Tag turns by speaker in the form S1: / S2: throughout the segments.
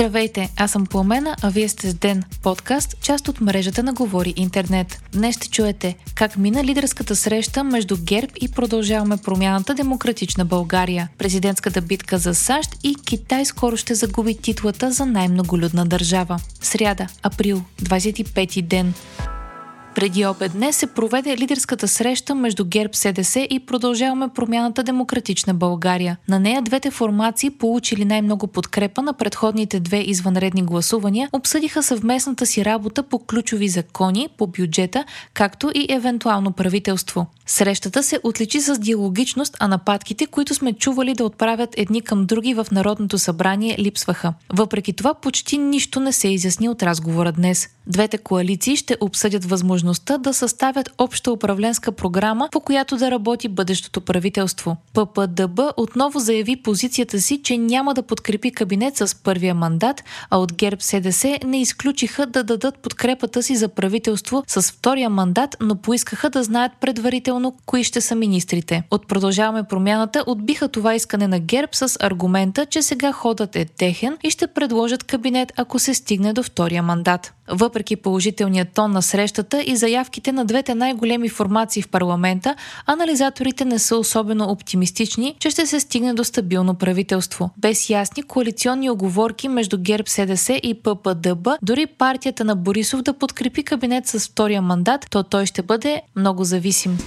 S1: Здравейте, аз съм Пламена, а вие сте с Ден, подкаст, част от мрежата на Говори Интернет. Днес ще чуете как мина лидерската среща между ГЕРБ и продължаваме промяната Демократична България, президентската битка за САЩ и Китай скоро ще загуби титлата за най-многолюдна държава. Сряда, април, 25 ден. Преди обед днес се проведе лидерската среща между ГЕРБ СДС и продължаваме промяната Демократична България. На нея двете формации, получили най-много подкрепа на предходните две извънредни гласувания, обсъдиха съвместната си работа по ключови закони, по бюджета, както и евентуално правителство. Срещата се отличи с диалогичност, а нападките, които сме чували да отправят едни към други в Народното събрание, липсваха. Въпреки това, почти нищо не се изясни от разговора днес. Двете коалиции ще обсъдят възможността да съставят обща управленска програма, по която да работи бъдещото правителство. ППДБ отново заяви позицията си, че няма да подкрепи кабинет с първия мандат, а от ГЕРБ СДС не изключиха да дадат подкрепата си за правителство с втория мандат, но поискаха да знаят предварително кои ще са министрите. От продължаваме промяната отбиха това искане на ГЕРБ с аргумента, че сега ходът е техен и ще предложат кабинет, ако се стигне до втория мандат. Въпреки положителния тон на срещата и заявките на двете най-големи формации в парламента, анализаторите не са особено оптимистични, че ще се стигне до стабилно правителство. Без ясни коалиционни оговорки между ГЕРБ СДС и ППДБ, дори партията на Борисов да подкрепи кабинет с втория мандат, то той ще бъде много зависим.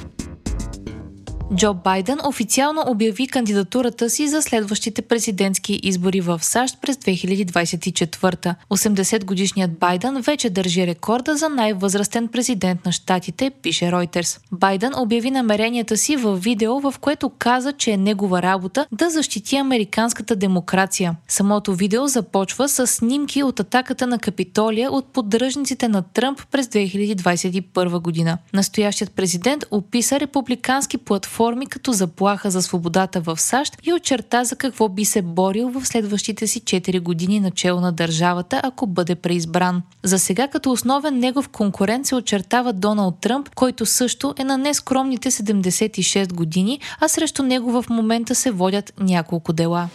S1: Джо Байден официално обяви кандидатурата си за следващите президентски избори в САЩ през 2024. 80-годишният Байден вече държи рекорда за най-възрастен президент на щатите, пише Reuters. Байден обяви намеренията си в видео, в което каза, че е негова работа да защити американската демокрация. Самото видео започва с снимки от атаката на Капитолия от поддръжниците на Тръмп през 2021 година. Настоящият президент описа републикански платформи форми като заплаха за свободата в САЩ и очерта за какво би се борил в следващите си 4 години начало на държавата, ако бъде преизбран. За сега като основен негов конкурент се очертава Доналд Тръмп, който също е на нескромните 76 години, а срещу него в момента се водят няколко дела.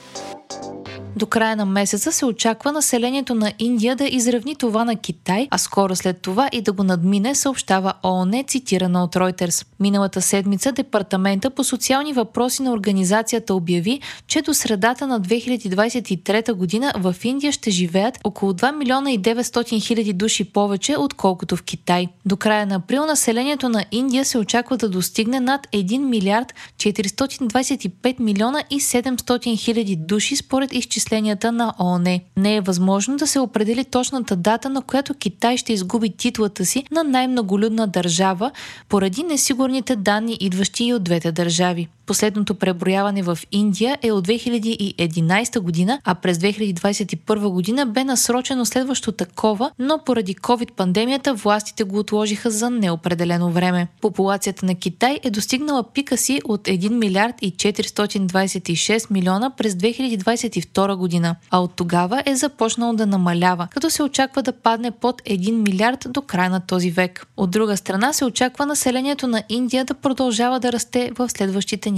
S1: До края на месеца се очаква населението на Индия да изравни това на Китай, а скоро след това и да го надмине, съобщава ООН, цитирана от Reuters. Миналата седмица Департамента по социални въпроси на организацията обяви, че до средата на 2023 година в Индия ще живеят около 2 милиона и 900 хиляди души повече, отколкото в Китай. До края на април населението на Индия се очаква да достигне над 1 милиард 425 милиона и 700 хиляди души според изчисленията изчисленията на ООН. Не е възможно да се определи точната дата, на която Китай ще изгуби титлата си на най-многолюдна държава, поради несигурните данни, идващи и от двете държави. Последното преброяване в Индия е от 2011 година, а през 2021 година бе насрочено следващо такова, но поради COVID-пандемията властите го отложиха за неопределено време. Популацията на Китай е достигнала пика си от 1 милиард и 426 милиона през 2022 година, а от тогава е започнало да намалява, като се очаква да падне под 1 милиард до края на този век. От друга страна се очаква населението на Индия да продължава да расте в следващите